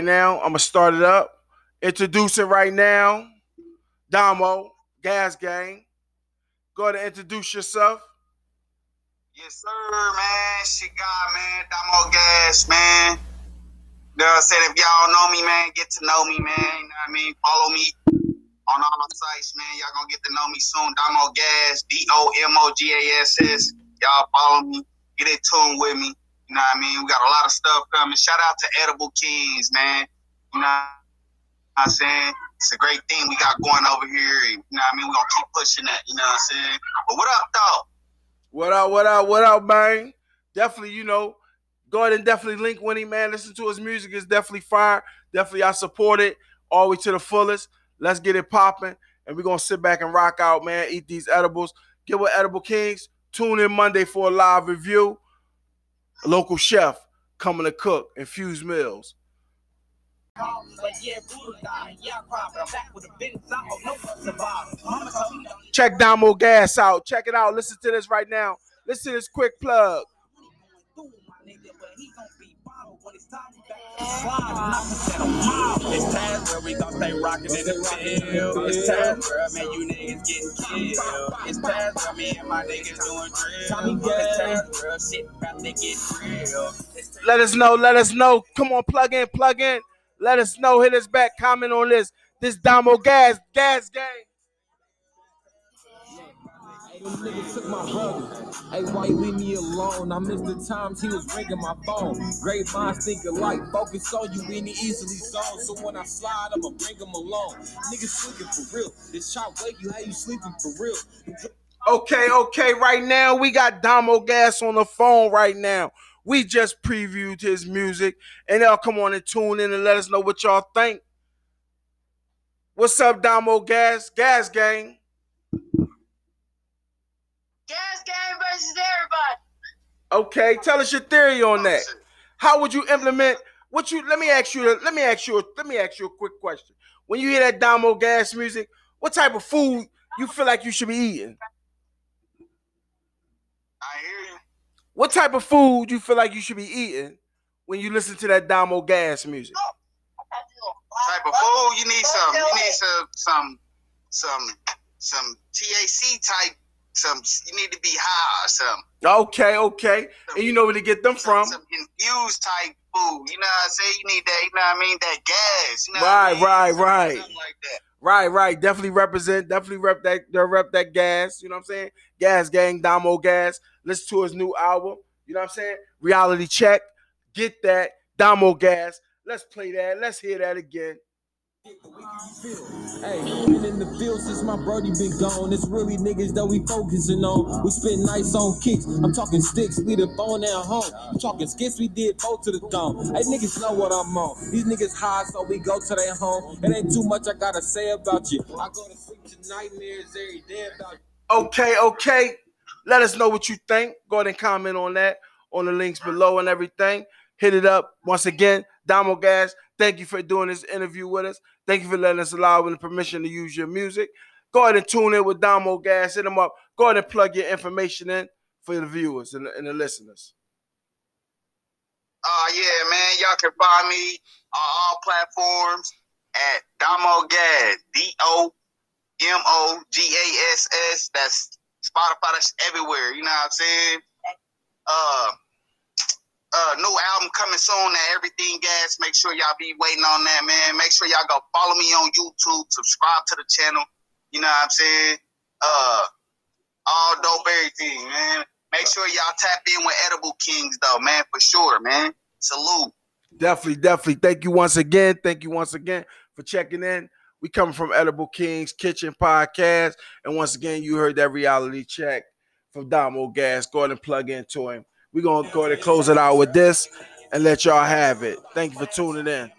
Right now, I'm gonna start it up. Introduce it right now. Domo, Gas Gang. Go ahead and introduce yourself. Yes, sir, man. Shit, God, man. Domo Gas, man. You know I'm saying? If y'all know me, man, get to know me, man. You know what I mean? Follow me on all the sites, man. Y'all gonna get to know me soon. Domo Gas, D O M O G A S S. Y'all follow me. Get in tune with me. You know what I mean? We got a lot of stuff coming. Shout out to Edible Kings, man. You know what I'm saying? It's a great thing we got going over here. You know what I mean? We're gonna keep pushing that, you know what I'm saying? But what up, dog? What up, what up, what up, man? Definitely, you know, go ahead and definitely link Winnie, man. Listen to his music. It's definitely fire. Definitely, I support it all the way to the fullest. Let's get it popping. And we're gonna sit back and rock out, man. Eat these edibles. Get with Edible Kings. Tune in Monday for a live review. Local chef coming to cook. Infused Mills. Check Domo Gas out. Check it out. Listen to this right now. Listen to this quick plug. It's time where we gon' stay rockin' in the field. It's time where man, you niggas getting killed. It's time where me and my niggas doing drill. It's time where shit about to get real. It's Let us know. Let us know. Come on, plug in, plug in. Let us know. Hit us back. Comment on this. This Domo Gas, Gas Gang. Hey, why you leave me alone? I missed the times he was ringing my phone. Great minds think alike. Focus on you in the easily zone. So when I slide, I'ma bring them along. Niggas sleeping for real. This shot wake you, how you sleeping for real? Okay, okay. Right now, we got Domo Gas on the phone right now. We just previewed his music, and y'all come on and tune in and let us know what y'all think. What's up, Domo Gas? Gas Gang. Gas gang versus everybody. Okay, tell us your theory on oh, that. How would you implement what you let me ask you let me ask you let me ask you a quick question. When you hear that Domo Gas music, what type of food you feel like you should be eating? I hear you. What type of food you feel like you should be eating when you listen to that Domo Gas music? Oh, type of food. You need some. You need some some some some TAC type. Some. You need to be high or something. Okay, okay. And you know where to get them Some, from. some infused type food. You know what I say? You need that. You know what I mean? That gas. You know what I Right, mean? right, Something- right. Something like. Right, right. Definitely represent, definitely rep that rep that gas. You know what I'm saying? Gas Gang, Domo Gas. Listen to his new album. You know what I'm saying? Reality check. Get that. Domo Gas. Let's play that. Let's hear that again. Hey, been in the field since my brody been gone. It's really niggas that we focusing on. We spend nights on kicks. I'm talking sticks, leave the phone at home. I'm talking skits, we did both to the dome. Hey, niggas know what I'm on. These niggas high, so we go to their home. It ain't too much I gotta say about you. I go to sleep to nightmares every day about you. Okay, okay. Let us know what you think. Go ahead and comment on that on the links below and everything. Hit it up once again. Domo Gas, thank you for doing this interview with us. Thank you for letting us allow the permission to use your music. Go ahead and tune in with Domo Gas. Hit them up. Go ahead and plug your information in for the viewers and the, and the listeners. Oh yeah, man. Y'all can find me on all platforms at Domo Gas. D O M O G A S S. That's Spotify. That's everywhere. You know what I'm saying? Uh, uh, new album coming soon. That everything gas. Make sure y'all be waiting on that, man. Make sure y'all go follow me on YouTube. Subscribe to the channel. You know what I'm saying? Uh, all dope everything, man. Make sure y'all tap in with Edible Kings, though, man, for sure, man. Salute. Definitely, definitely. Thank you once again. Thank you once again for checking in. We coming from Edible Kings Kitchen Podcast. And once again, you heard that reality check from Domo Gas. Go ahead and plug into him. We're gonna go ahead and close it out with this and let y'all have it. Thank you for tuning in.